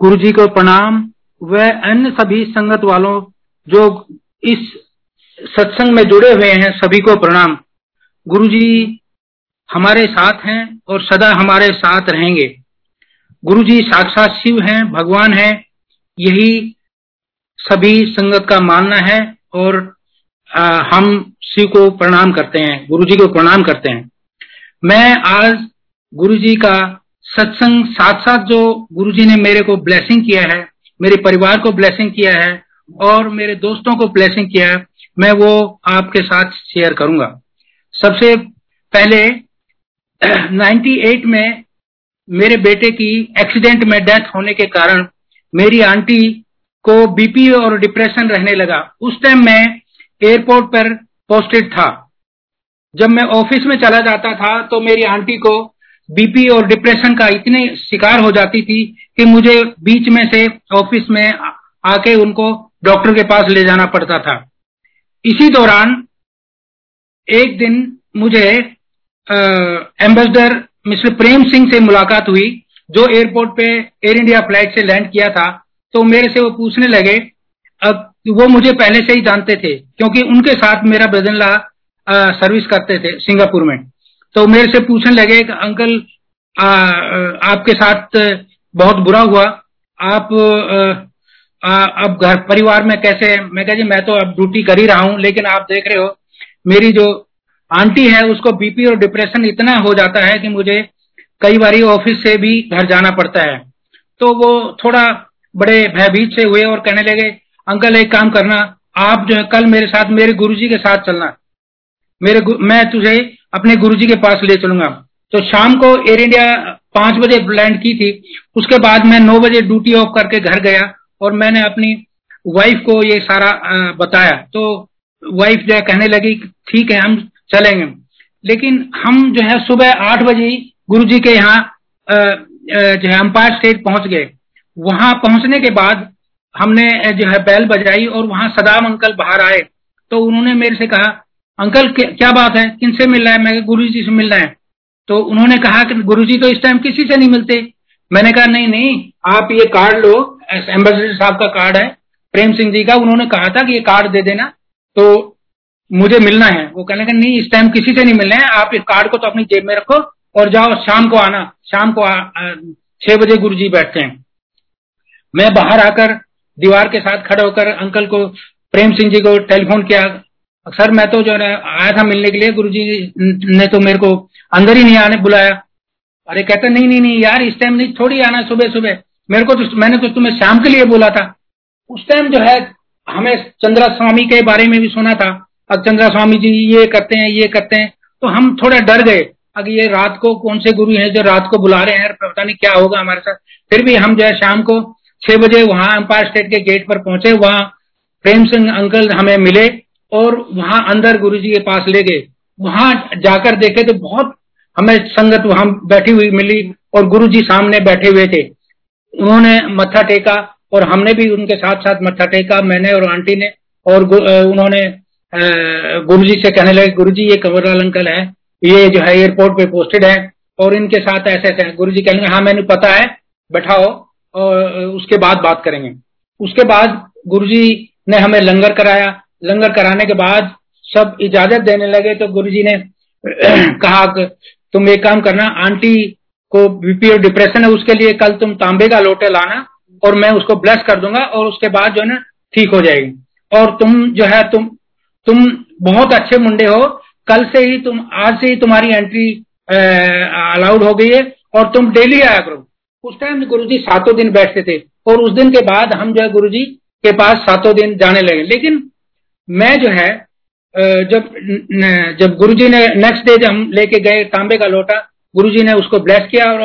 गुरु जी को प्रणाम। व अन्य सभी संगत वालों जो इस सत्संग में जुड़े हुए हैं सभी को प्रणाम। गुरु जी हमारे साथ हैं और सदा हमारे साथ रहेंगे। गुरु जी साक्षात शिव हैं भगवान हैं। यही सभी संगत का मानना है और आ, हम शिव को प्रणाम करते हैं गुरु जी को प्रणाम करते हैं। मैं आज गुरु जी का सत्संग साथ साथ जो गुरु जी ने मेरे को ब्लेसिंग किया है, मेरे परिवार को ब्लेसिंग किया है और मेरे दोस्तों को ब्लेसिंग किया है, मैं वो आपके साथ शेयर करूँगा। सबसे पहले 98 में मेरे बेटे की एक्सीडेंट में डेथ होने के कारण मेरी आंटी को बीपी और डिप्रेशन रहने लगा। उस टाइम मैं एयरपोर्ट पर पोस्टेड था। जब मैं ऑफ़िस में चला जाता था तो मेरी आंटी को बीपी और डिप्रेशन का इतने शिकार हो जाती थी कि मुझे बीच में से ऑफ़िस में आके उनको डॉक्टर के पास ले जाना पड़ता था। इसी दौरान एक दिन मुझे एम्बेसडर मिस्टर प्रेम सिंह से मुलाकात हुई, जो एयरपोर्ट पे एयर इंडिया फ़्लाइट से लैंड किया था। तो मेरे से वो पूछने लगे, अब वो मुझे पहले से ही जानते थे, क्योंकि उनके साथ मेरा ब्रदनला सर्विस करते थे सिंगापुर में। तो मेरे से पूछने लगे कि अंकल आपके साथ बहुत बुरा हुआ। आप आ, अब घर परिवार में कैसे मैं कह जी मैं तो अब ड्यूटी कर ही रहा हूँ लेकिन आप देख रहे हो मेरी जो आंटी है उसको बीपी और डिप्रेशन इतना हो जाता है कि मुझे कई बार ऑफ़िस से भी घर जाना पड़ता है। तो वो थोड़ा बड़े भयभीत से हुए और कहने लगे अंकल एक काम करना आप जो है कल मेरे साथ मेरे गुरुजी के साथ चलना। मेरे मैं तुझे अपने गुरुजी के पास ले चलूँगा। तो शाम को एयर इंडिया पाँच बजे लैंड की थी। उसके बाद मैं नौ बजे ड्यूटी ऑफ़ करके घर गया और मैंने अपनी वाइफ को ये सारा बताया। तो वाइफ जो है कहने लगी ठीक है, हम चलेंगे। लेकिन हम जो है सुबह आठ बजे गुरु जी के यहाँ जो है अम्पायर स्टेट पहुँच गए। वहाँ पहुँचने के बाद हमने जो है बैल बजाई और वहाँ सदाम अंकल बाहर आए। तो उन्होंने मेरे से कहा अंकल, क्या बात है? किनसे मिल रहा है? मैं गुरु जी से मिल रहा है। तो उन्होंने कहा कि गुरु जी तो इस टाइम किसी से नहीं मिलते। मैंने कहा, नहीं नहीं, आप ये कार्ड लो। एम्बेसडर साहब का कार्ड है। प्रेम सिंह जी का। उन्होंने कहा था कि ये कार्ड दे देना। तो मुझे मिलना है। वो कहने का नहीं, इस टाइम किसी से नहीं मिलना है। आप इस कार्ड को तो अपनी जेब में रखो और जाओ, शाम को आना। शाम को छह बजे गुरु जी बैठते हैं। मैं बाहर आकर दीवार के साथ खड़े होकर अंकल को, प्रेम सिंह जी को टेलीफोन किया। सर, मैं तो जो है, आया था मिलने के लिए गुरु जी ने तो मेरे को अंदर ही नहीं आने बुलाया। अरे, कहते, नहीं नहीं नहीं, यार, इस टाइम नहीं, थोड़ी आना सुबह सुबह। मेरे को तो मैंने तो तुम्हें शाम के लिए बोला था। उस टाइम जो है, हमें चंद्रा स्वामी के बारे में भी सुना था। अब चंद्रा स्वामी जी ये करते हैं, ये करते हैं तो हम थोड़ा डर गए। अगर ये रात को कौन से गुरु हैं जो रात को बुला रहे हैं, पता नहीं क्या होगा हमारे साथ। फिर भी हम जो है, शाम को छह बजे वहाँ अंपायर स्टेट के गेट पर पहुँचे। वहाँ प्रेम सिंह अंकल हमें मिले। और वहाँ अंदर गुरु जी के पास ले गए। वहाँ जाकर देखे तो बहुत हमें संगत वहाँ बैठी हुई मिली और गुरु जी सामने बैठे हुए थे। उन्होंने मत्था टेका और हमने भी उनके साथ साथ मत्था टेका, मैंने और आंटी ने और उन्होंने गुरु जी से कहने लगे गुरु जी ये कंवरलाल अंकल है, ये जो है एयरपोर्ट पे पोस्टेड है और इनके साथ ऐसे ऐसे गुरु जी कहेंगे हाँ मैंने पता है, बैठाओ और उसके बाद बात करेंगे। उसके बाद गुरु जी ने हमें लंगर कराया लंगर कराने के बाद सब इजाज़त देने लगे तो गुरु जी ने कहा तुम एक काम करना, आंटी को बीपी और डिप्रेशन है, उसके लिए कल तुम तांबे का लोटे लाना और मैं उसको ब्लेस कर दूँगा और उसके बाद जो है ना, ठीक हो जाएगी। और तुम जो है, तुम तुम बहुत अच्छे मुंडे हो, कल से ही तुम, आज से ही तुम्हारी एंट्री अलाउड हो गई है और तुम डेली आया करो। उस टाइम गुरु जी सातों दिन बैठते थे और उस दिन के बाद हम जो है गुरु जी के पास सातों दिन जाने लगे। लेकिन मैं जो है जब जब गुरुजी ने नेक्स्ट डे जब हम लेके गए तांबे का लोटा, गुरुजी ने उसको ब्लेस किया और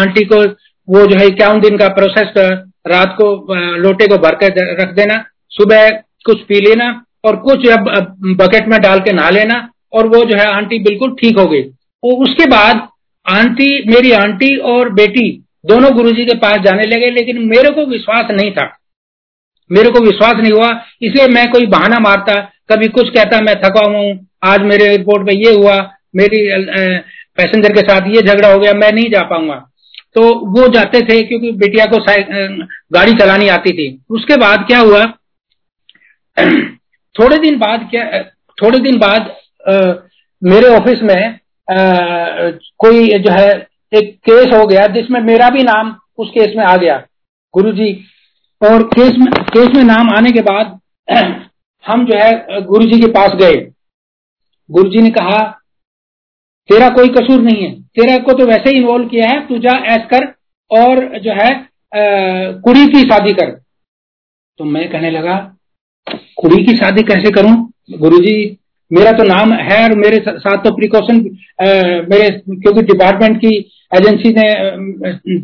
आंटी को वो जो है इक्यावन दिन का प्रोसेस रात को लोटे को भर कर रख देना, सुबह कुछ पी लेना और कुछ अब बकेट में डाल के नहा लेना और वो जो है आंटी बिल्कुल ठीक हो गई। और उसके बाद आंटी, मेरी आंटी और बेटी दोनों गुरुजी के पास जाने लगे, लेकिन मेरे को विश्वास नहीं था। मेरे को विश्वास नहीं हुआ इसलिए मैं कोई बहाना मारता। कभी कुछ कहता मैं थका हुआ हूँ। आज मेरे एयरपोर्ट पे ये हुआ मेरी पैसेंजर के साथ ये झगड़ा हो गया मैं नहीं जा पाऊँगा। तो वो जाते थे क्योंकि बिटिया को गाड़ी चलानी आती थी। उसके बाद क्या हुआ? थोड़े दिन बाद क्या थोड़े दिन बाद आ, मेरे ऑफ़िस में आ, कोई जो है एक केस हो गया जिसमें मेरा भी नाम उस केस में आ गया। गुरुजी और केस में केस में नाम आने के बाद, हम जो है, गुरुजी के पास गए। गुरुजी ने कहा, तेरा कोई कसूर नहीं है। तेरा को तो वैसे ही इन्वॉल्व किया है। तू जा ऐस कर और जो है कुड़ी की शादी कर। तो मैं कहने लगा, कुड़ी की शादी कैसे करूँ? गुरुजी, मेरा तो नाम है और मेरे साथ तो प्रिकॉशन मेरे, क्योंकि डिपार्टमेंट की एजेंसी ने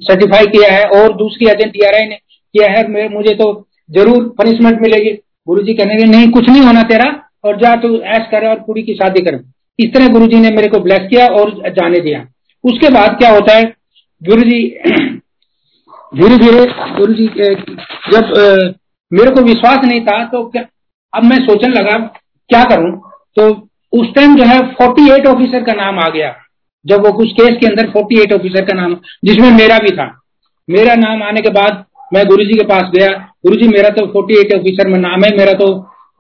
सर्टिफाई किया है और दूसरी एजेंट ने किया है मुझे तो ज़रूर पनिशमेंट मिलेगी। गुरु जी कहने लगे नहीं, कुछ नहीं होना तेरा, और जा तू ऐश कर और कुड़ी की शादी कर। इस तरह गुरु जी ने मेरे को ब्लेस किया और जाने दिया। उसके बाद क्या होता है गुरु जी धीरे धीरे गुरु जी जब मेरे को विश्वास नहीं था तो क्या, अब मैं सोचने लगा, क्या करूँ? तो उस टाइम जो है 48 ऑफिसर का नाम आ गया। जब वो उस केस के अंदर 48 ऑफिसर का नाम, जिसमें मेरा भी था। मेरा नाम आने के बाद मैं गुरुजी के पास गया। गुरुजी मेरा तो 48 ऑफिसर में नाम है। मेरा तो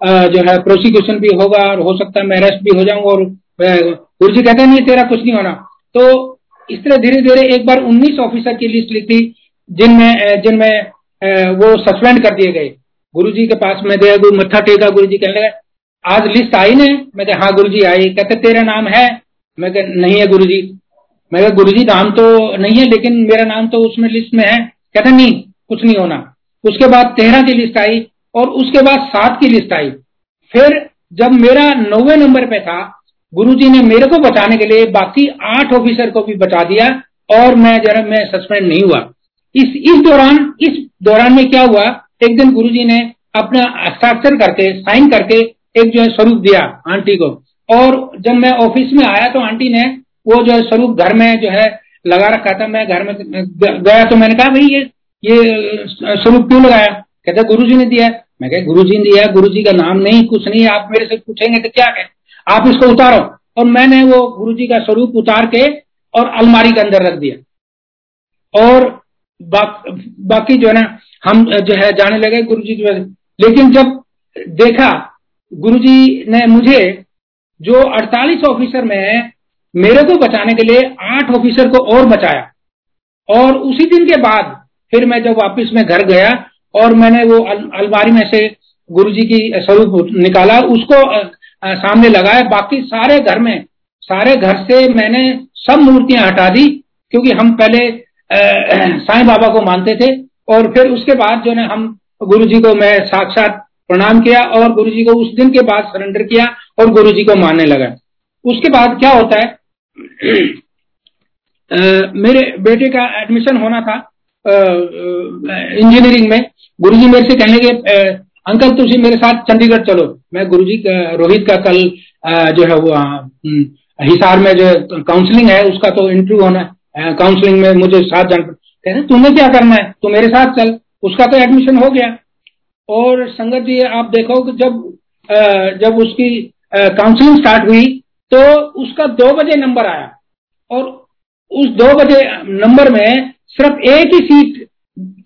जो है प्रोसिक्यूशन भी होगा और हो सकता है मैं अरेस्ट भी हो जाऊँगा और गुरु जी कहते नहीं, तेरा कुछ नहीं होना। तो इस तरह धीरे धीरे एक बार 19 ऑफिसर की लिस्ट लिखी जिनमें जिनमें वो सस्पेंड कर दिए गए। गुरु जी के पास मैं गया गुरु मत्था टेका गुरु जी कहने लगे, आज लिस्ट आई ने मैं हाँ गुरु जी आई। कहते, तेरा नाम है? मैं कह, नहीं है गुरु जी मैं गुरु जी नाम तो नहीं है, लेकिन मेरा नाम तो उसमें लिस्ट में है। कहते, नहीं कुछ नहीं होना। उसके बाद तेरह की लिस्ट आई और उसके बाद सात की लिस्ट आई। फिर जब मेरा नौवे नंबर पे था, गुरुजी ने मेरे को बचाने के लिए बाकी आठ ऑफिसर को भी बचा दिया और मैं जरा मैं सस्पेंड नहीं हुआ। इस इस दौरान इस दौरान में क्या हुआ? एक दिन गुरुजी ने अपना हस्ताक्षर करके साइन करके एक जो है स्वरूप दिया आंटी को। और जब मैं ऑफ़िस में आया तो आंटी ने वो जो है स्वरूप घर में जो है लगा रखा था। मैं घर में गया तो मैंने कहा, भाई ये ये स्वरूप क्यों लगाया? कहते गुरु जी ने दिया मैं कह गुरु जी ने दिया गुरु जी का नाम नहीं कुछ नहीं आप मेरे से पूछेंगे तो क्या कहें? आप इसको उतारो। और मैंने वो गुरु जी का स्वरूप उतार के और अलमारी के अंदर रख दिया। और बा, बाकी जो है ना हम जो है जाने लगे गुरु जी की वजह लेकिन जब देखा गुरु जी ने मुझे जो 48 ऑफिसर में मेरे को बचाने के लिए आठ ऑफिसर को और बचाया। और उसी दिन के बाद फिर मैं जब वापस में घर गया और मैंने वो अलमारी में से गुरु जी की स्वरूप निकाला उसको सामने लगाया। बाकी सारे घर में सारे घर से मैंने सब मूर्तियाँ हटा दी क्योंकि हम पहले साईं बाबा को मानते थे। और फिर उसके बाद जो है हम गुरु जी को मैं साक्षात प्रणाम किया और गुरु जी को उस दिन के बाद सरेंडर किया और गुरु जी को मानने लगा। उसके बाद क्या होता है आ, मेरे बेटे का एडमिशन होना था। इंजीनियरिंग में। गुरु जी मेरे से कहने के अंकल तुम मेरे साथ चंडीगढ़ चलो। मैं गुरु जी रोहित का कल जो है वो हम्म, हिसार में जो काउंसलिंग है उसका तो इंटरव्यू होना है काउंसलिंग में मुझे साथ जान। कहते तुम्हें क्या करना है? तू मेरे साथ चल। उसका तो एडमिशन हो गया। और संगत जी आप देखो कि जब जब उसकी काउंसलिंग स्टार्ट हुई तो उसका दो बजे नंबर आया। और उस दो बजे नंबर में सिर्फ़ एक ही सीट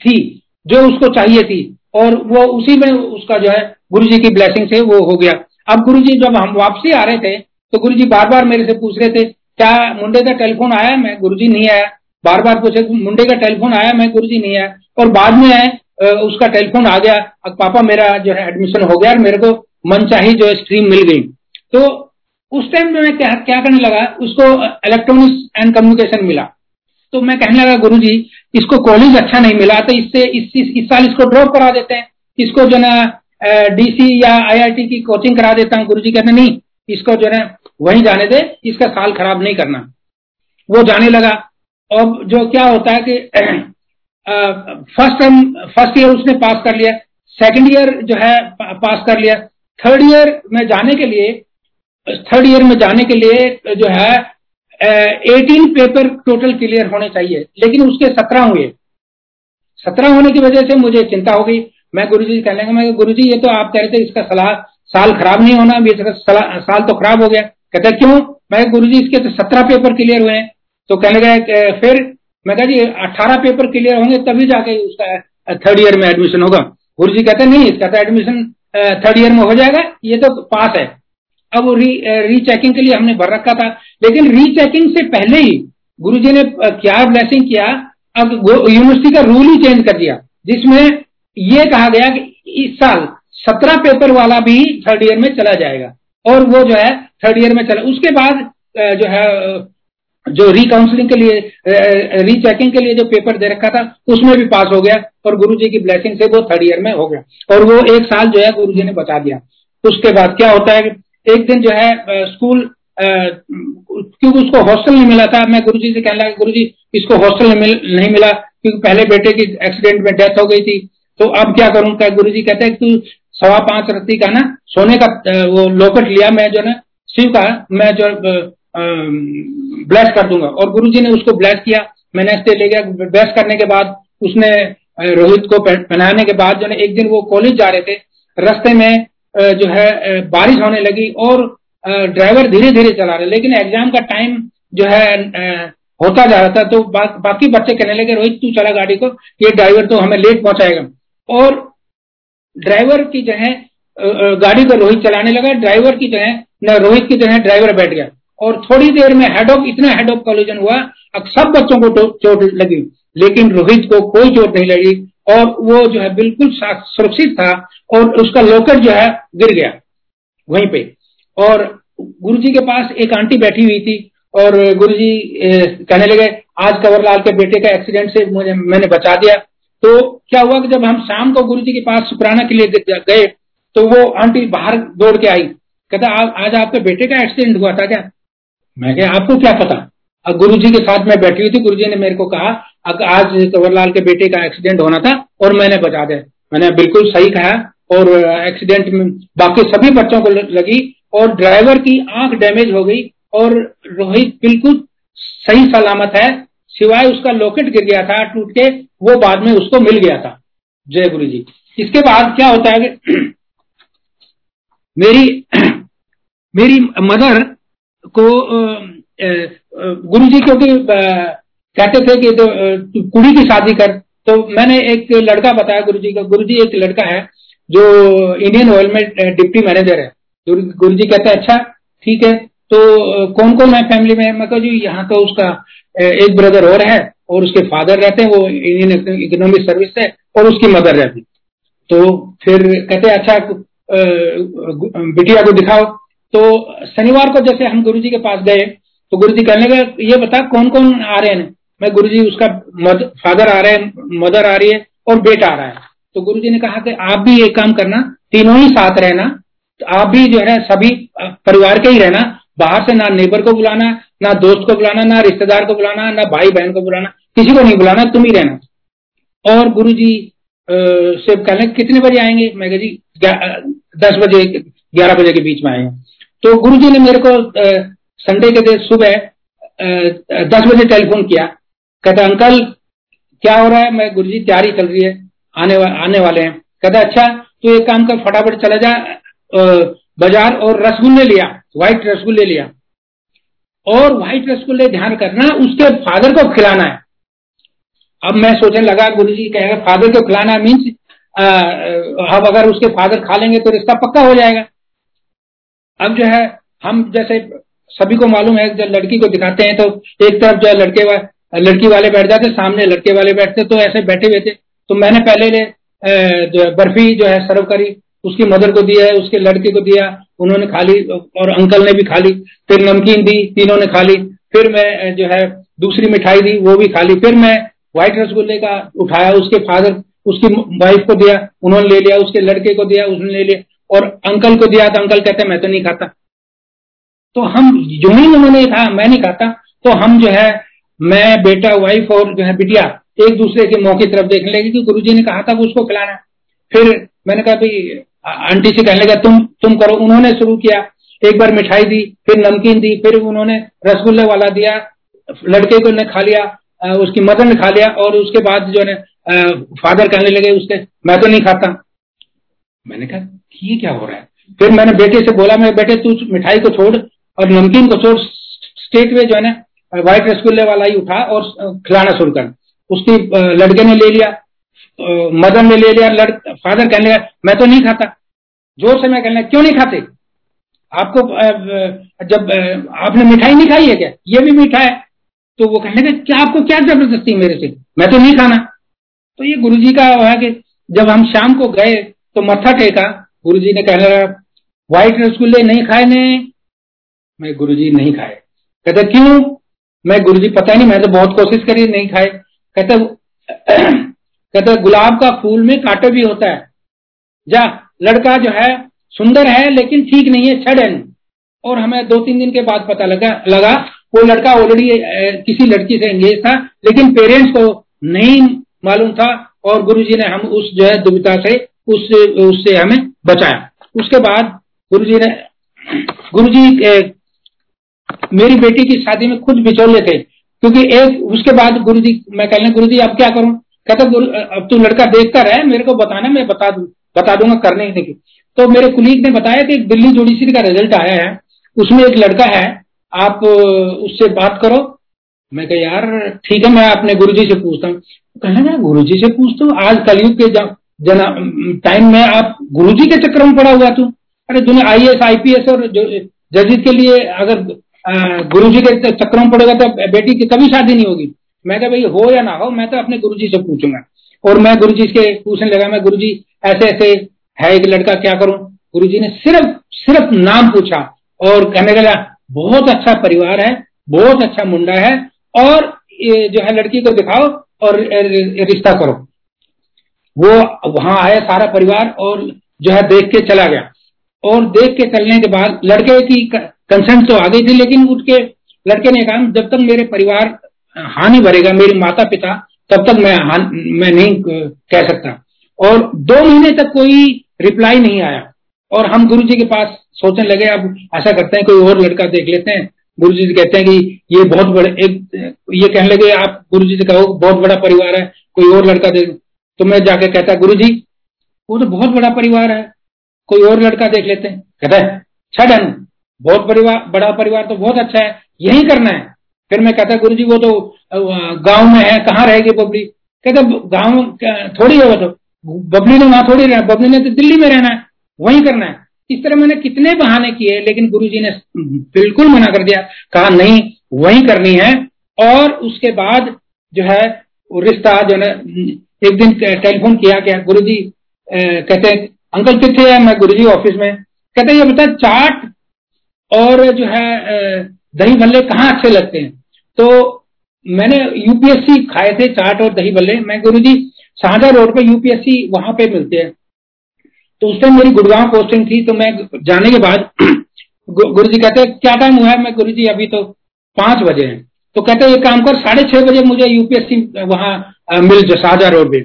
थी जो उसको चाहिए थी और वो उसी में उसका जो है गुरु जी की ब्लेसिंग से वो हो गया। अब गुरु जी जब हम वापसी आ रहे थे तो गुरु जी बार बार मेरे से पूछ रहे थे, क्या मुंडे का टेलीफोन आया मैं गुरु जी नहीं आया। बार बार पूछे, मुंडे का टेलीफोन आया मैं गुरु जी नहीं आया। और बाद में आए उसका टेलीफोन आ गया। अब पापा मेरा जो है एडमिशन हो गया और मेरे को मन चाहिए जो है स्ट्रीम मिल गई। तो उस टाइम में मैं क्या क्या करने लगा, उसको इलेक्ट्रॉनिक्स एंड कम्युनिकेशन मिला। तो मैं कहने लगा गुरु जी इसको कॉलेज अच्छा नहीं मिला तो इससे इस, साल इसको ड्रॉप करा देते हैं। इसको जो ना डीसी या आईआईटी की कोचिंग करा देता हूँ। गुरु जी कहते नहीं इसको जो है वहीं जाने दे इसका साल खराब नहीं करना। वो जाने लगा। और जो क्या होता है कि फ़र्स्ट फ़र्स्ट ईयर उसने पास कर लिया। सेकंड ईयर जो है पास कर लिया। थर्ड ईयर में जाने के लिए थर्ड ईयर में जाने के लिए जो है एटीन पेपर टोटल क्लियर होने चाहिए। लेकिन उसके सत्रह हुए। सत्रह होने की वजह से मुझे चिंता हो गई। मैं गुरु जी कहने लगा, मैं गुरु जी ये तो आप कह रहे थे इसका सलाह साल खराब नहीं होना इसका साल तो खराब हो गया। कहते, क्यों? मैं गुरु जी इसके तो सत्रह पेपर क्लियर हुए हैं। तो कहने गए फिर? मैं कहा, जी अट्ठारह पेपर क्लियर होंगे, तभी जाके उसका थर्ड ईयर में एडमिशन होगा। गुरु जी कहते, नहीं, इसका तो एडमिशन थर्ड ईयर में हो जाएगा, ये तो पास है। अब वो री रीचेकिंग के लिए हमने भर रखा था। लेकिन रीचेकिंग से पहले ही गुरु जी ने क्या ब्लेसिंग किया? अब यूनिवर्सिटी का रूल ही चेंज कर दिया। जिसमें ये कहा गया कि इस साल सत्रह पेपर वाला भी थर्ड ईयर में चला जाएगा। और वो जो है थर्ड ईयर में चला। उसके बाद जो है जो रिकाउंसलिंग के लिए रीचेकिंग के लिए जो पेपर दे रखा था, उसमें भी पास हो गया। और गुरु जी की ब्लेसिंग से वो थर्ड ईयर में हो गया। और वो एक साल जो है गुरु जी ने बता दिया। उसके बाद क्या होता है एक दिन जो है स्कूल क्योंकि उसको हॉस्टल नहीं मिला था, मैं गुरु जी से कहने लगा गुरु जी इसको हॉस्टल नहीं मिला क्योंकि पहले बेटे की एक्सीडेंट में डेथ हो गई थी। तो अब क्या करूँ? क्या गुरु जी कहते हैं सवा पाँच रत्ती का ना, सोने का वो लोकट लिया मैं जो ना, शिव का, मैं जो ब्लेस कर दूँगा। और गुरु जी ने उसको ब्लेस किया, मैंने ऐसे ले गया, ब्लेस करने के बाद उसने रोहित को पहनाने के बाद जो ना, एक दिन वो कॉलेज जा रहे थे, रास्ते में जो है बारिश होने लगी और ड्राइवर धीरे धीरे चला रहे। लेकिन एग्ज़ाम का टाइम जो है होता जा रहा था तो बा, बाकी बच्चे कहने लगे रोहित तू चला गाड़ी को ये ड्राइवर तो हमें लेट पहुंचाएगा। और ड्राइवर की जो है गाड़ी को रोहित चलाने लगा। ड्राइवर की जो है न रोहित की जो है ड्राइवर बैठ गया। और थोड़ी देर में हेड ऑफ़ इतना हेड ऑफ़ कॉलिजन हुआ अब सब बच्चों को चोट लगी। लेकिन रोहित को कोई चोट नहीं लगी। और वो जो है बिल्कुल सुरक्षित था और उसका लोकेट जो है गिर गया वहीं पे। और गुरुजी के पास एक आंटी बैठी हुई थी और गुरुजी कहने लगे, आज कंवरलाल के बेटे का एक्सीडेंट से मुझे मैंने बचा दिया। तो क्या हुआ कि जब हम शाम को गुरुजी के पास शुक्राना के लिए गए तो वो आंटी बाहर दौड़ के आई। कहता आज आपके बेटे का एक्सीडेंट हुआ था क्या? मैं क्या आपको क्या पता? अब गुरु जी के साथ मैं बैठी हुई थी गुरु जी ने मेरे को कहा आज कंवरलाल के बेटे का एक्सीडेंट होना था और मैंने बचा दिया। मैंने बिल्कुल सही कहा और एक्सीडेंट में बाकी सभी बच्चों को लगी और ड्राइवर की आँख डैमेज हो गई और रोहित बिल्कुल सही सलामत है। सिवाय उसका लॉकेट गिर गया था, टूट के, वो बाद में उसको मिल गया था। जय गुरु जी इसके बाद क्या होता है मेरी मेरी मदर को गुरु जी, क्योंकि कहते थे कि तो कुड़ी की शादी कर। तो मैंने एक लड़का बताया गुरु जी का। गुरु जी एक लड़का है जो इंडियन ऑयल में डिप्टी मैनेजर है। गुरु जी कहते हैं अच्छा ठीक है तो कौन कौन है फैमिली में? मैं जी, यहाँ तो उसका एक ब्रदर और है और उसके फादर रहते हैं, वो इंडियन इकोनॉमिक सर्विस है और उसकी मदर रहती तो फिर कहते अच्छा बिटिया को दिखाओ। तो शनिवार को जैसे हम गुरुजी के पास गए तो गुरु जी कहने लगे ये बता कौन कौन आ रहे हैं? मैं गुरु जी उसका मद, फादर आ रहे हैं मदर आ रही है और बेटा आ रहा है। तो गुरु जी ने कहा कि आप भी एक काम करना तीनों ही साथ रहना तो आप भी जो है सभी परिवार के ही रहना बाहर से ना नेबर को बुलाना ना दोस्त को बुलाना ना रिश्तेदार को बुलाना ना भाई बहन को बुलाना किसी को नहीं बुलाना तुम ही रहना। और गुरु जी से कहने कितने बजे आएँगे? मैं जी दस बजे ग्यारह बजे के बीच में आएँगे। तो गुरु जी ने मेरे को संडे के दिन सुबह दस बजे टेलीफोन किया। कहता अंकल क्या हो रहा है? मैं गुरु जी तैयारी चल रही है आने वा, आने वाले हैं। कहता अच्छा तो एक काम कर फटाफट चला जा बाज़ार और रसगुल्ले लिया व्हाइट रसगुल्ले लिया। और व्हाइट रसगुल्ले ध्यान करना उसके फादर को खिलाना है। अब मैं सोचने लगा गुरु जी कहेगा फादर को खिलाना मीन्स अब अगर उसके फादर खा लेंगे तो रिश्ता पक्का हो जाएगा। अब जो है हम जैसे सभी को मालूम है जब लड़की को दिखाते हैं तो एक तरफ़ जो है लड़के वा, लड़की वाले बैठ जाते सामने लड़के वाले बैठते तो ऐसे बैठे हुए थे। तो मैंने पहले जो है बर्फ़ी जो है सर्व करी उसकी मदर को दिया है उसके लड़के को दिया उन्होंने खा ली और अंकल ने भी खा ली फिर नमकीन दी तीनों ने खा ली फिर मैं जो है दूसरी मिठाई दी वो भी खा ली फिर मैं व्हाइट रसगुल्ले का उठाया उसके फादर उसकी वाइफ को दिया उन्होंने ले लिया उसके लड़के को दिया उसने ले लिया और अंकल को दिया तो अंकल कहते मैं तो नहीं खाता। तो हम जो ही उन्होंने कहा मैं नहीं खाता तो हम जो है, मैं, बेटा वाइफ और जो है, बिटिया, एक दूसरे के मौके तरफ़ देखने लगे कि गुरुजी ने कहा था वो उसको खिलाना फिर मैंने कहा भाई आंटी से कहने लगा, तुम तुम करो। उन्होंने शुरू किया, एक बार मिठाई दी, फिर नमकीन दी, फिर उन्होंने रसगुल्ले वाला दिया, लड़के को ने खा लिया उसकी मदर ने खा लिया, और उसके बाद जो है फादर कहने लगे उसके मैं तो नहीं खाता। मैंने कहा, ये क्या हो रहा है? फिर मैंने बेटे से बोला, मैं, बेटे, तू मिठाई को छोड़ और नमकीन को छोड़ स्टेट वे जो है ना व्हाइट रसगुल्ले वाला ही उठा और खिलाना शुरू कर। उसकी लड़के ने ले लिया मदर ने ले लिया, लड़, फादर कहने लगा, मैं तो नहीं खाता। ज़ोर से मैं कहने क्यों नहीं खाते? आपको जब आपने मिठाई नहीं खाई है क्या? ये भी मीठा है। तो वो कहने लगे, क्या आपको क्या ज़बरदस्ती मेरे से? मैं तो नहीं खाना। तो ये गुरुजी का है कि जब हम शाम को गए तो मत्था टेका, गुरुजी ने कहने लगा व्हाइट रसगुल्ले नहीं खाए ने मैं गुरुजी नहीं खाए। कहते, क्यों? मैं गुरुजी पता नहीं मैं तो बहुत कोशिश करी, नहीं खाए। कहते कहते, गुलाब का फूल में कांटे भी होता है। जा, लड़का जो है, सुंदर है, लेकिन ठीक नहीं है, छड़ है और हमें दो तीन दिन के बाद पता लगा लगा, वो लड़का ऑलरेडी किसी लड़की से एंगेज था, लेकिन पेरेंट्स को नहीं मालूम था और गुरुजी ने हम उस जो है, दुविधा से, उस, उससे हमें बचाया। उसके बाद गुरुजी ने, गुरुजी मेरी बेटी की शादी में खुद बिचौले थे, क्योंकि एक, उसके बाद गुरुजी, मैं कहने गुरुजी, अब क्या करूँ? कहता, गुरु, अब तू लड़का देख कर है मेरे को बताना, मैं बता दू, बता दूँगा करने ही नहीं तो मेरे कुलीग ने बताया कि दिल्ली जुडिशरी का रिज़ल्ट आया है, उसमें एक लड़का है, आप, उससे बात करो। मैं कह, यार, ठीक है, मैं अपने गुरुजी से पूछता हूँ। कहने लगा गुरुजी से पूछता हूँ? आज कलयुग के जना टाइम में आप गुरुजी के चक्कर में पड़ा हुआ तू। अरे दुनिया I S I P S और जजिस के लिए अगर गुरुजी के चक्कर में पड़ेगा तो बेटी की कभी शादी नहीं होगी। मैं कहा भाई हो या ना हो, मैं तो अपने गुरु जी से पूछूँगा। और मैं गुरु जी के पूछने लगा, मैं गुरु जी ऐसे ऐसे है एक लड़का, क्या करूँ? गुरु जी ने सिर्फ़ सिर्फ़ नाम पूछा और कहने लगा, बहुत अच्छा परिवार है, बहुत अच्छा मुंडा है, और जो है लड़की को दिखाओ और रिश्ता करो। वो वहाँ आया सारा परिवार और जो है देख के चला गया। और देख के चलने के बाद लड़के की कंसेंट तो आ गई थी, लेकिन उसके लड़के ने कहा, जब तक मेरे परिवार हानि भरेगा, मेरे माता पिता तब तक मैं मैं नहीं कह सकता। और दो महीने तक कोई रिप्लाई नहीं आया। और हम गुरु जी के पास सोचने लगे, अब ऐसा करते हैं कोई और लड़का देख लेते हैं। गुरु जी कहते हैं कि ये बहुत बड़े, एक, ये कहने लगे, आप गुरु जी से कहो, बहुत बड़ा परिवार है, कोई और लड़का देख तो मैं जाके कहता, गुरु जी, वो तो बहुत बड़ा परिवार है। कोई और लड़का देख लेते हैं। कहता है छठन बहुत परिवार, बड़ा परिवार तो बहुत अच्छा है, यही करना है। फिर मैं कहता गुरु जी वो तो गाँव में है, कहाँ रहेगी बबली? कहते, गाँव थोड़ी है वो तो। बबली ने वहाँ थोड़ी रहना, बबली ने तो दिल्ली में रहना है, वही करना है। इस तरह मैंने कितने बहाने किए, लेकिन गुरुजी ने बिल्कुल मना कर दिया। कहा, नहीं, वही करनी है। और उसके बाद जो है रिश्ता जो है, एक दिन टेलीफोन किया, क्या गुरु जी कहते अंकल कितने है? मैं गुरु जी ऑफ़िस में। कहते ये बता चाट और जो है दही भल्ले कहाँ अच्छे लगते हैं? तो मैंने यूपीएससी खाए थे चाट और दही भल्ले। मैं गुरु जी शाहजहा रोड पे यूपीएससी वहाँ पे मिलते हैं। तो उस टाइम मेरी गुड़गांव पोस्टिंग थी तो मैं जाने के बाद गुरु जी कहते क्या टाइम हुआ है? मैं गुरु जी अभी तो पाँच बजे हैं। तो कहते ये काम कर, साढ़े छह बजे मुझे यूपीएससी वहाँ मिल शाहजहा रोड पे।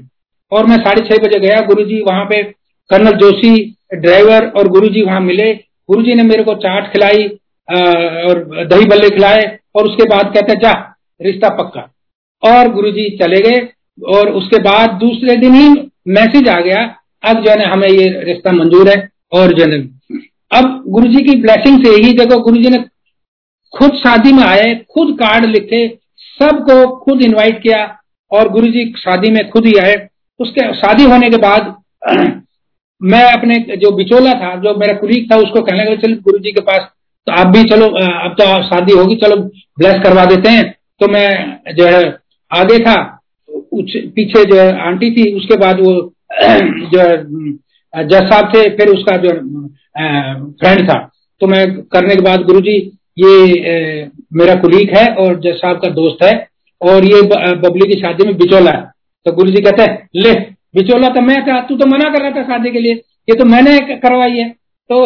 और मैं साढ़े छह बजे गया गुरु जी वहाँ पे। कर्नल जोशी, ड्राइवर और गुरु जी वहाँ मिले। गुरु जी ने मेरे को चाट खिलाई और दही बल्ले खिलाए, और उसके बाद कहते, जा, रिश्ता पक्का। और गुरु जी चले गए, और उसके बाद दूसरे दिन ही मैसेज आ गया, अब जो है हमें ये रिश्ता मंजूर है। और जो है अब गुरु जी की ब्लेसिंग से ही देखो गुरु जी ने खुद शादी में आए, खुद कार्ड लिखे, सबको खुद इनवाइट किया, और गुरु जी शादी में खुद ही आए। उसके, शादी होने के बाद मैं अपने जो बिचोला था, जो मेरा कुलीग था, उसको कहने लगा, चल गुरु जी के पास तो आप भी चलो अब तो शादी होगी, चलो ब्लेस करवा देते हैं। तो मैं जो है, आगे था पीछे जो है, आंटी थी, उसके बाद वो, जो जज साहब थे, फिर उसका जो फ्रेंड था। तो मैं करने के बाद, गुरुजी, ये मेरा कुलीग है और जज साहब का दोस्त है और ये बबली की शादी में बिचौला है। तो गुरु जी कहते हैं, ले बिचौला तो मैं था तू तो मना कर रहा था शादी के लिए। ये तो मैंने करवाई है। तो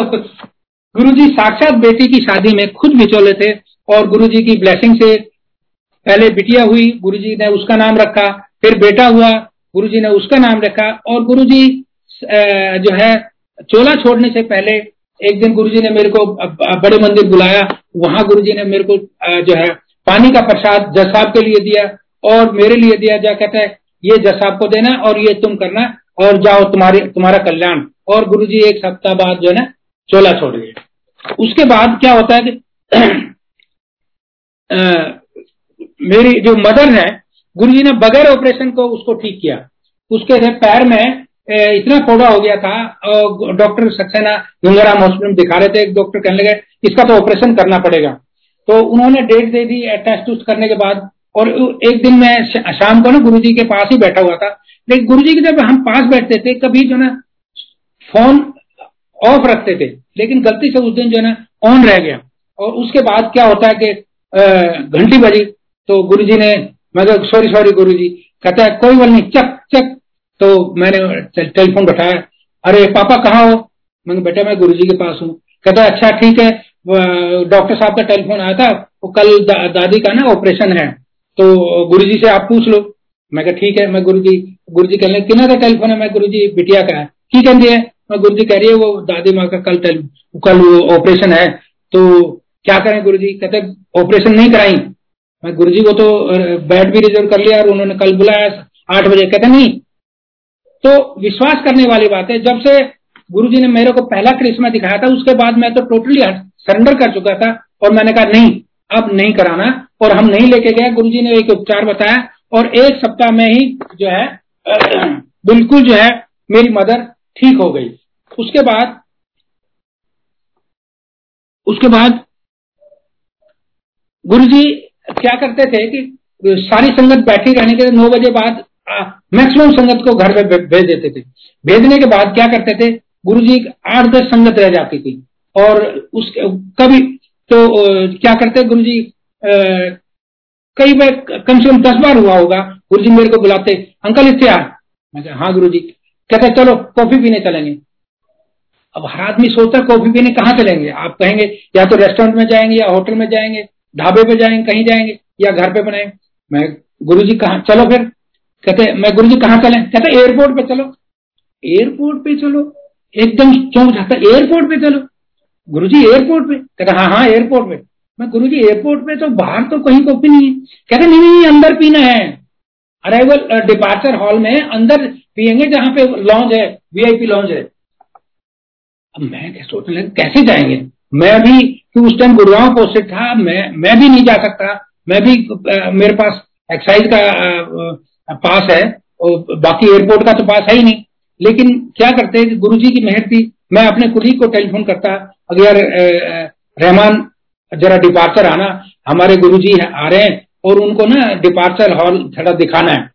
गुरु जी साक्षात बेटी की शादी में खुद बिचौले थे और गुरु जी की ब्लेसिंग से पहले बिटिया हुई गुरु जी ने उसका नाम रखा, फिर बेटा हुआ गुरु जी ने उसका नाम रखा और गुरु जी जो है, चोला छोड़ने से पहले एक दिन गुरु जी ने मेरे को बड़े मंदिर बुलाया। वहाँ गुरु जी ने मेरे को जो है, पानी का प्रसाद जज साहब के लिए दिया और मेरे लिए दिया। जा कहता है ये साहब को देना और ये तुम करना और जाओ तुम्हारे, तुम्हारा कल्याण। और गुरु जी एक सप्ताह बाद जो है ना, चोला छोड़ गए। उसके बाद क्या होता है कि मेरी जो मदर है गुरु जी ने बगैर ऑपरेशन को उसको ठीक किया। उसके पैर में इतना फोड़ा हो गया था और डॉक्टर सक्सेना गंगाराम हॉस्पिटल दिखा रहे थे डॉक्टर कहने लगे, इसका तो ऑपरेशन करना पड़ेगा। तो उन्होंने डेट दे दी टेस्ट करने के बाद और एक दिन मैं शाम को ना गुरु जी के पास ही बैठा हुआ था। लेकिन गुरु जी के जब हम पास बैठते थे कभी जो ना फ़ोन ऑफ़ रखते थे लेकिन गलती से उस दिन जो है ना ऑन रह गया। और उसके बाद क्या होता है कि घंटी बजी तो गुरु जी ने मैं सॉरी सॉरी गुरु जी कहता है कोई बात नहीं चक चक। तो मैंने टेलीफोन बैठाया अरे पापा कहाँ हो? मैंने बेटा मैं गुरु जी के पास हूँ। कहता है अच्छा ठीक है डॉक्टर साहब का टेलीफोन आया था वो कल दा, दादी का ना ऑपरेशन है। तो गुरु जी से आप पूछ लो। मैं ठीक है, मैं गुरु जी गुरु जी कहने का टेलीफोन है? मैं गुरु जी बिटिया का है। की है मैं गुरु जी कह रही है, वो दादी माँ का कल कल ऑपरेशन है तो क्या करें गुरु जी कहते ऑपरेशन नहीं कराई। मैं गुरु जी को तो बेड भी रिज़र्व कर लिया और उन्होंने कल बुलाया आठ बजे। कहते नहीं। तो विश्वास करने वाली बात है, जब से गुरु जी ने मेरे को पहला क्रिश्मा दिखाया था, उसके बाद मैं तो टोटली सरेंडर कर चुका था और मैंने कहा, नहीं अब नहीं कराना और हम नहीं लेके गए। गुरु जी ने एक उपचार बताया और एक सप्ताह में ही जो है, बिल्कुल जो है, मेरी मदर ठीक हो गई। उसके बाद उसके बाद गुरु जी क्या करते थे कि सारी संगत बैठी रहने के नौ बजे बाद मैक्सिमम संगत को घर पे भेज देते थे। भेजने के बाद क्या करते थे? गुरु जी आठ दस संगत रह जाती थी और उस कभी तो क्या करते गुरु जी कई बार कम से कम दस बार हुआ होगा। गुरु जी मेरे को बुलाते, अंकल इतने आ। हाँ गुरु जी कहते चलो, कॉफ़ी पीने चलेंगे। अब हर आदमी सोचता कॉफ़ी पीने कहाँ चलेंगे? आप कहेंगे, या तो रेस्टोरेंट में जाएँगे, या होटल में जाएँगे, ढाबे पे जाएँगे, कहीं जाएँगे, या घर पे बनाएँगे। मैं गुरु जी कहा, चलो फिर। कहते, मैं गुरु जी कहाँ चले? कहते, एयरपोर्ट पे चलो। एयरपोर्ट पे चलो? एकदम चौंक जाता एयरपोर्ट पे चलो। गुरु जी एयरपोर्ट पे? कहते हाँ हाँ एयरपोर्ट पे। मैं गुरु जी एयरपोर्ट पे तो बाहर तो कहीं कॉफ़ी नहीं है। कहते नहीं नहीं, अंदर पीना है। अराइवल डिपार्चर हॉल में अंदर पियेंगे जहाँ पे लॉन्ज है वीआईपी लॉन्च है। अब मैं क्या सोचने लगा, कैसे जाएँगे? मैं भी उस टाइम गुरुगांव पोस्टेड था, मैं मैं भी नहीं जा सकता। मैं भी मेरे पास एक्साइज का पास है, और बाकी एयरपोर्ट का तो पास है ही नहीं। लेकिन क्या करते गुरु जी की मेहर थी मैं अपने कुली को टेलीफोन करता अगर रहमान, जरा डिपार्चर आना, हमारे गुरु जी आ रहे हैं, और उनको ना डिपार्चर हॉल थोड़ा दिखाना है।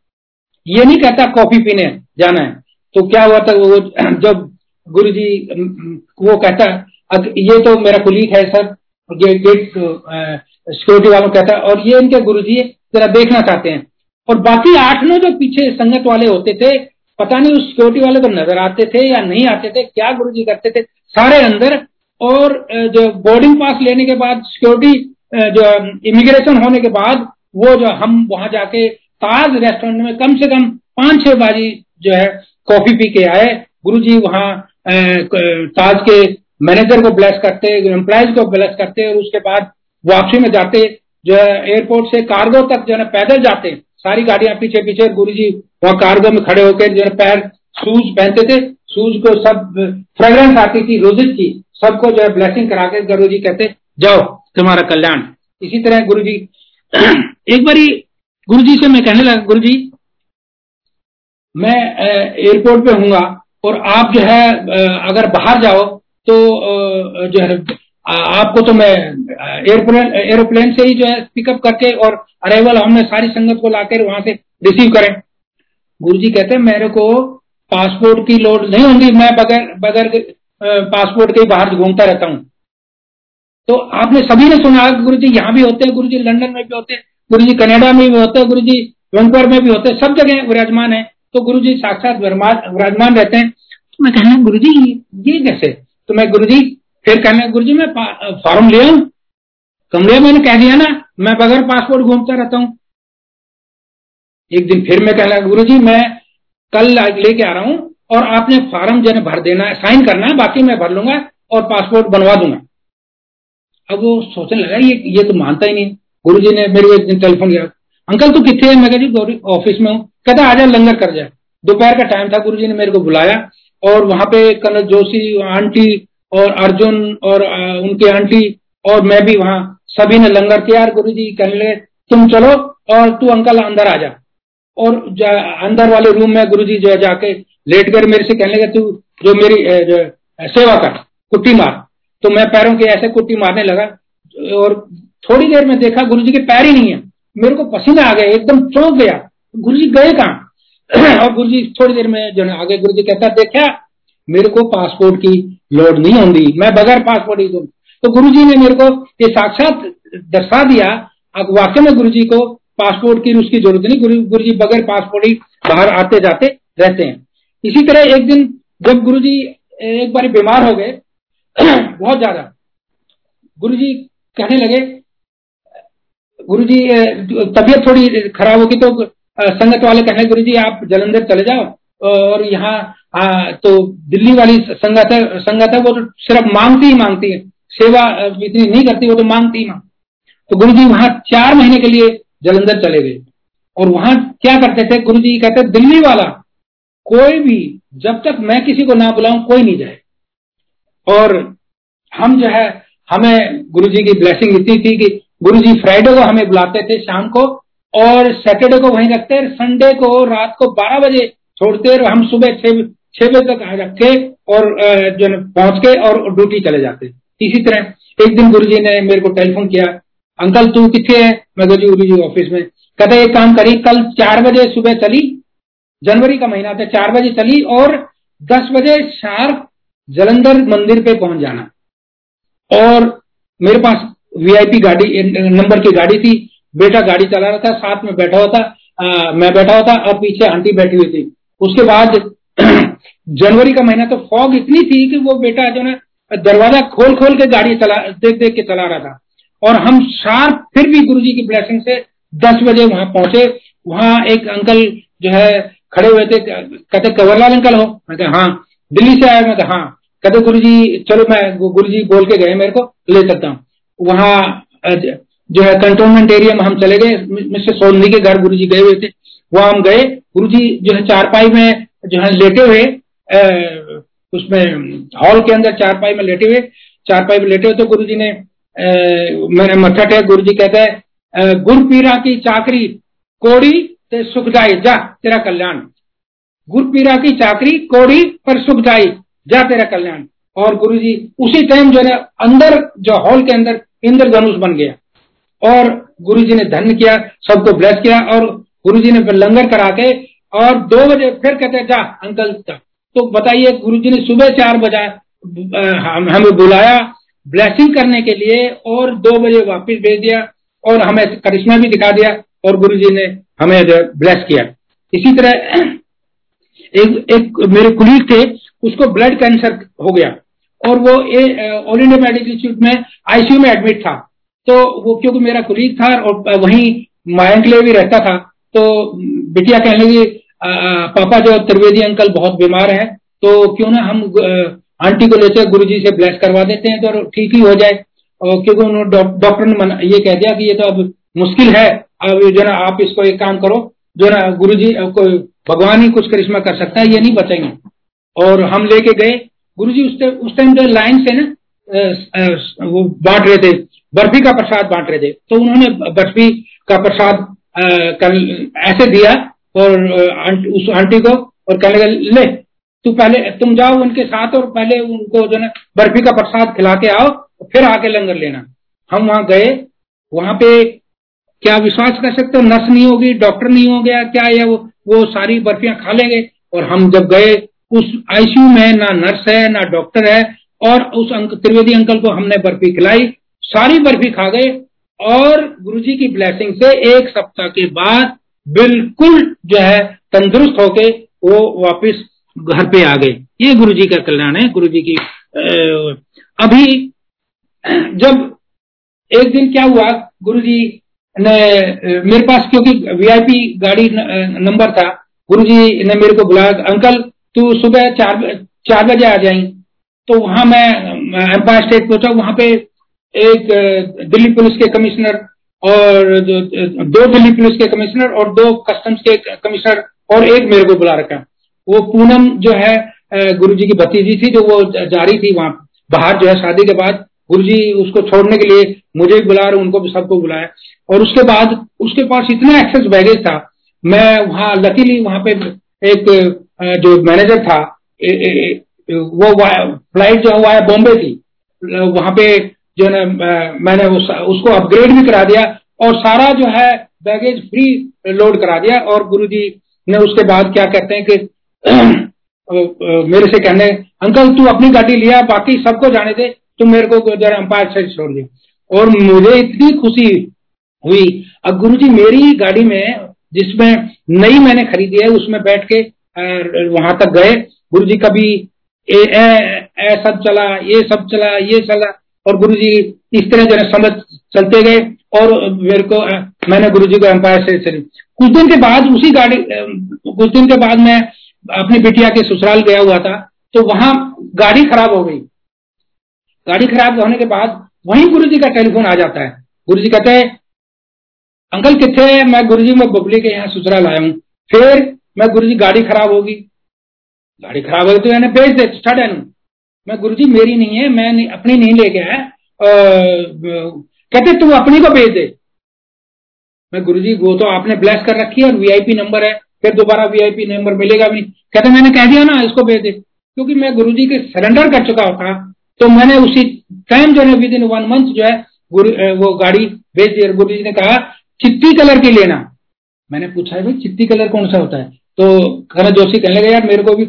ये नहीं कहता कॉफ़ी पीने जाना है। तो क्या हुआ था, वो, जब गुरु जी वो कहता ये तो मेरा कुलीग है सर, ये गेट सिक्योरिटी वालों कहता, और ये इनके गुरु जी जरा देखना चाहते हैं। और बाकी आठ नौ जो पीछे संगत वाले होते थे पता नहीं उस सिक्योरिटी वाले को नज़र आते थे या नहीं आते थे, क्या गुरु जी करते थे, सारे अंदर। और जो बोर्डिंग पास लेने के बाद सिक्योरिटी जो इमिग्रेशन होने के बाद, वो जो हम वहाँ जाके ताज रेस्टोरेंट में कम से कम पाँच छह बाजी जो है कॉफ़ी पी के आए। गुरु जी वहाँ ताज के मैनेजर को ब्लेस करते एम्प्लॉयज़ को ब्लेस करते और उसके बाद वापसी में जाते। जो है एयरपोर्ट से कार्गो तक जो है पैदल जाते। सारी गाड़ियाँ पीछे पीछे गुरु जी वहाँ कार्गो में खड़े होकर जो है पैर शूज़ पहनते थे, शूज़ को सब फ्रेग्रेंस आती थी रोजिस की सबको जो है ब्लेसिंग करा के गुरु जी कहते, जाओ, तुम्हारा कल्याण। इसी तरह गुरु जी, एक बारी गुरु जी से मैं कहने लगा, गुरु जी, मैं एयरपोर्ट पे हूँगा और आप जो है अगर बाहर जाओ तो जो है आपको तो मैं एयरप्लेन एरोप्लेन से ही जो है पिकअप करके और अरेवल हमने सारी संगत को लाकर वहाँ से रिसीव करें। गुरु जी कहते हैं, मेरे को पासपोर्ट की लोड नहीं होगी, मैं बगैर बगैर पासपोर्ट के बाहर घूमता रहता हूँ। तो आपने सभी ने सुना गुरु जी यहाँ भी होते हैं गुरु जी लंडन में भी होते हैं गुरु जी कनेडा में भी होते हैं गुरु जी वैंकूवर में भी होते हैं, सब जगह विराजमान है। तो गुरु जी साक्षात विराजमान रहते हैं। तो मैं कहना गुरु जी ये कैसे? तो मैं गुरु जी फिर कहना गुरु जी मैं फॉर्म ले आऊ? कमरे मैंने कह दिया ना, मैं बगैर पासपोर्ट घूमता रहता हूँ। एक दिन फिर मैं कहना गुरु जी मैं कल लेके आ रहा हूँ और आपने फॉर्म जो भर देना है साइन करना है, बाकी मैं भर लूँगा और पासपोर्ट बनवा दूँगा। अब वो सोचने लगा, ये ये तो मानता ही नहीं। गुरु जी ने मेरे एक दिन टेलीफोन किया, अंकल, तू कितने मैं कह, जी ऑफ़िस में हूँ। कहता, आ जाए लंगर कर जाए दोपहर का टाइम था गुरु जी ने मेरे को बुलाया और वहाँ पे कनक जोशी, आंटी और अर्जुन और उनके आंटी और मैं भी वहाँ सभी ने लंगर तैयार गुरु जी कहने लगे तुम चलो और तू अंकल अंदर आ जा। और जा, अंदर वाले रूम में गुरु जी जो है जाके लेट कर मेरे से कहने लगे तू जो मेरी जो सेवा कर कुट्टी मार। तो मैं पैरों के ऐसे कुट्टी मारने लगा और थोड़ी देर में देखा गुरु जी के पैर ही नहीं है। मेरे को पसीना आ गया एकदम चौंक गया। गुरु जी गए कहा? और गुरु जी थोड़ी देर में जो आगे गुरु जी कहता देखा मेरे को पासपोर्ट की लोड नहीं होती मैं बगैर पासपोर्ट ही दूँ तो गुरु जी ने मेरे को ये साक्षात दर्शा दिया। अब वाकई में गुरु जी को पासपोर्ट की उसकी ज़रूरत नहीं। गुरु गुरु जी बगैर पासपोर्ट ही बाहर आते जाते रहते हैं। इसी तरह एक दिन जब गुरु जी एक बार बीमार हो गए, बहुत ज़्यादा। गुरु जी कहने लगे गुरु जी तबीयत थोड़ी खराब होगी तो संगत वाले कहने गुरु जी आप जलंधर चले जाओ। और यहाँ तो दिल्ली वाली संगत है संगत है, वो तो सिर्फ़ मांगती ही मांगती है। सेवा इतनी नहीं करती, वो तो मांगती ही मांग तो गुरु जी वहाँ चार महीने के लिए जलंधर चले गए। और वहाँ क्या करते थे? गुरु जी कहते, दिल्ली वाला, कोई भी, जब तक मैं किसी को ना बुलाऊं, कोई नहीं जाए। और हम जो है, हमें गुरु जी की ब्लेसिंग इतनी थी कि गुरु जी फ्राइडे को हमें बुलाते थे शाम को, और सैटरडे को वहीं रखते संडे को रात को बारह बजे छोड़ते और हम सुबह छह छह बजे तक रखे और जो पहुँच के और ड्यूटी चले जाते। इसी तरह एक दिन गुरु जी ने मेरे को टेलीफोन किया अंकल तू कितने है? मैं गुरु जी जी ऑफ़िस में। कहते एक काम करी कल चार बजे सुबह चली जनवरी का महीना था चार बजे चली और दस बजे शार्प जलंधर मंदिर पे पहुँच जाना। और मेरे पास वीआईपी गाड़ी नंबर की गाड़ी थी। बेटा गाड़ी चला रहा था साथ में बैठा हुआ था आ, मैं बैठा हुआ था और पीछे आंटी बैठी हुई थी। उसके बाद जनवरी का महीना तो फॉग इतनी थी कि वो बेटा जो ना दरवाज़ा खोल खोल के गाड़ी चला, देख देख के चला रहा था। और हम शार्प फिर भी गुरु की ब्लेसिंग से दस बजे वहाँ पहुँचे। वहाँ एक अंकल जो है, खड़े हुए थे, कहते, कंवरलाल अंकल हो? मैं कहा हाँ। दिल्ली से आया, मैं कहा हाँ। कहते गुरु जी चलो मैं गुरु जी बोल के गए मेरे को, ले सकता हूँ। वहाँ जो है कंटोनमेंट एरिया में हम चले गए। मिस्टर सोनदी के घर गुरु जी गए हुए थे। वहाँ हम गए। गुरु जी जो है चारपाई में जो है लेटे हुए उसमें हॉल के अंदर चारपाई में लेटे हुए। चारपाई में लेटे हुए तो गुरु जी ने मैंने मत्था टेक। गुरु जी कहते हैं गुरु पीरा की चाकरी कोड़ी ते सुखदाई, जा तेरा कल्याण। गुरु पीरा की चाकरी कोड़ी पर सुखदाई, जा तेरा कल्याण। और गुरु जी उसी टाइम जो है अंदर जो हॉल के अंदर इंद्रधनुष बन गया। और गुरु जी ने धन्य किया, सबको ब्लेस किया और गुरु जी ने लंगर करा के और दो बजे फिर कहते जा, अंकल तक। तो बताइए गुरु जी ने सुबह चार बजा हमें बुलाया ब्लेसिंग करने के लिए और दो बजे वापिस भेज दिया और हमें करिश्मा भी दिखा दिया और गुरु जी ने हमें ब्लेस किया। इसी तरह एक एक मेरे कुलीग थे, उसको ब्लड कैंसर हो गया और वो ऑल इंडिया मेडिकल इंस्टीट्यूट में आईसीयू में एडमिट था। तो वो, क्योंकि मेरा कुलीग था और वहीं मायंकले भी रहता था तो बिटिया कहने लगी पापा जो त्रिवेदी अंकल बहुत बीमार है तो क्यों ना हम आंटी को लेते गुरु जी से ब्लेस करवा देते हैं तो ठीक ही हो जाए। और क्योंकि उन्होंने डॉक्टर ने ये कह दिया कि ये तो अब मुश्किल है, अब जो ना, आप इसको एक काम करो, जो ना गुरु जी को भगवान ही कुछ करिश्मा कर सकता है, ये नहीं बचेंगे। और हम लेके गए। गुरु जी उस टाइम जो लाइन से ना वो बांट रहे थे, बर्फ़ी का प्रसाद बांट रहे थे। तो उन्होंने बर्फ़ी का प्रसाद कल ऐसे दिया और उस आंटी को और कहने लगे, ले, तू पहले, तुम जाओ उनके साथ और पहले उनको जो है बर्फ़ी का प्रसाद खिला के आओ फिर आके लंगर लेना। हम वहाँ गए। वहाँ पे क्या विश्वास कर सकते हो? नर्स नहीं होगी, डॉक्टर नहीं हो गया, क्या या वो वो सारी बर्फियाँ खा लेंगे? और हम जब गए, उस आईसीयू में ना नर्स है, ना डॉक्टर है और उस अंक, त्रिवेदी अंकल को हमने बर्फ़ी खिलाई। सारी बर्फ़ी खा गए। और गुरुजी की ब्लेसिंग से एक सप्ताह के बाद बिल्कुल जो है तंदुरुस्त होके वो वापस घर पे आ गए। ये गुरु जी का कल्याण है। गुरु जी की अभी, जब एक दिन क्या हुआ गुरु जी ने मेरे पास क्योंकि वीआईपी गाड़ी नंबर था गुरु जी ने मेरे को बुलाया, अंकल, तू सुबह चार चार बजे आ जाई। तो वहाँ मैं एम्पायर स्टेट पहुँचा, वहाँ पे एक दिल्ली पुलिस के कमिश्नर और दो दिल्ली पुलिस के कमिश्नर और दो कस्टम्स के कमिश्नर और एक मेरे को बुला रखा। वो पूनम जो है गुरु जी की भतीजी थी जो वो जा रही थी वहाँ। बाहर जो है शादी के बाद गुरु जी उसको छोड़ने के लिए मुझे भी बुला रहे उनको भी सबको बुलाया। और उसके बाद उसके पास इतना एक्सेस बैगेज था मैं वहाँ लकीली वहाँ पे एक जो मैनेजर था ए, ए, वो फ़्लाइट जो है बॉम्बे थी वहाँ पे जो है मैंने उस, उसको अपग्रेड भी करा दिया और सारा जो है बैगेज फ्री लोड करा दिया और गुरु जी ने उसके बाद क्या कहते हैं कि मेरे से कहने अंकल तू अपनी गाड़ी लिया बाकी सबको जाने दे तुम मेरे को जरा अंपायर से छोड़ दिया और मुझे इतनी खुशी हुई। अब गुरु जी मेरी गाड़ी में जिसमें नई मैंने खरीदी है उसमें बैठ के वहाँ तक गए। गुरु जी कभी ए, ए, ए, ए सब चला ये सब चला ये चला और गुरु जी इस तरह जो है समझ चलते गए और मेरे को मैंने गुरु जी को एम्पायर से चली। कुछ दिन के बाद उसी गाड़ी कुछ दिन के बाद मैं अपनी बिटिया के ससुराल गया हुआ था तो वहाँ गाड़ी खराब हो गई। गाड़ी खराब होने के बाद वहीं गुरु जी का टेलीफोन आ जाता है। गुरु जी कहते हैं, अंकल कितने मैं गुरु जी में बबली के यहाँ ससुराल आया हूँ। फिर मैं गुरु जी गाड़ी खराब होगी। गाड़ी खराब होगी तो मैंने भेज दे मैं गुरु जी मेरी नहीं है मैं नहीं, अपनी नहीं लेके आया। कहते तू अपनी को भेज दे। मैं गुरु जी वो तो आपने ब्लेस कर रखी है और वीआईपी नंबर है फिर दोबारा वीआईपी नंबर मिलेगा भी नहीं। कहते मैंने कह दिया ना इसको भेज दे। क्योंकि मैं गुरु जी के सरेंडर कर चुका था तो मैंने उसी टाइम जो है विद इन वन मंथ जो है गुरु वो गाड़ी भेज दी और गुरु जी ने कहा चिट्टी कलर की लेना। मैंने पूछा है भाई चिट्टी कलर कौन सा होता है? तो खरा जोशी कहने लगे यार मेरे को भी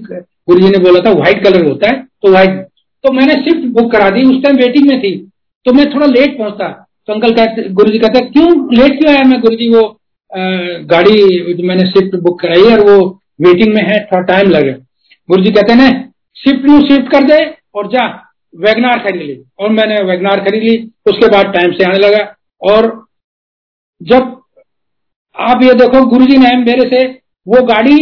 गुरु जी ने बोला था व्हाइट कलर होता है तो व्हाइट तो मैंने शिफ्ट बुक करा दी, उस टाइम वेटिंग में थी। तो मैं थोड़ा लेट पहुँचता। तो अंकल कहते गुरु जी कहते, क्यों लेट क्यों आया मैं गुरु जी वो गाड़ी मैंने शिफ्ट बुक कराई और वो वेटिंग में है, थोड़ा टाइम लगे। गुरु जी कहते ना शिफ्ट न्यू शिफ्ट कर दे और जा वैगनार खरीद ली। और मैंने वैगनार खरीद ली, उसके बाद टाइम से आने लगा। और जब आप ये देखो, गुरुजी ने मेरे से वो गाड़ी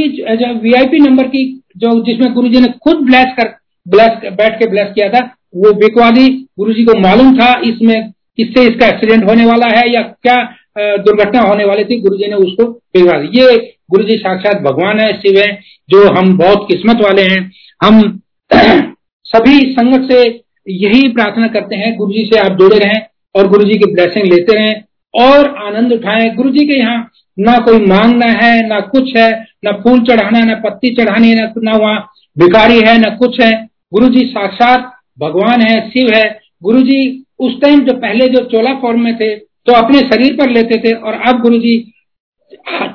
वीआईपी नंबर की जो जिसमें गुरु जी ने खुद ब्लेस कर ब्लेस बैठ के ब्लेस किया था, वो बिकवा गुरु जी को मालूम था इसमें इससे इसका एक्सीडेंट होने वाला है या क्या दुर्घटना होने वाली थी, गुरुजी ने उसको बिकवा दी। ये गुरुजी साक्षात भगवान है, शिव है, जो हम बहुत किस्मत वाले हैं। हम सभी संगत से यही प्रार्थना करते हैं गुरु जी से आप जुड़े रहें और गुरु जी की ब्लेसिंग लेते रहें और आनंद उठाएँ। गुरु जी के यहाँ ना कोई मांगना है, ना कुछ है ना फूल चढ़ाना, ना पत्ती चढ़ानी है ना वहाँ भिखारी है, ना कुछ है। गुरु जी साक्षात भगवान है, शिव है। गुरु जी उस टाइम जो पहले जो चोला फॉर्म में थे तो अपने शरीर पर लेते थे और अब गुरु जी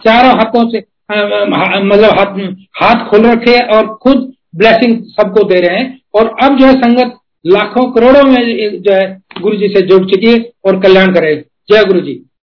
चारों हाथों से मतलब हाथ हाथ खोल रखे और खुद ब्लेसिंग सबको दे रहे हैं। और अब जो है संगत लाखों करोड़ों में जो है गुरु जी से जुड़ चुकी है और कल्याण करे जय गुरु जी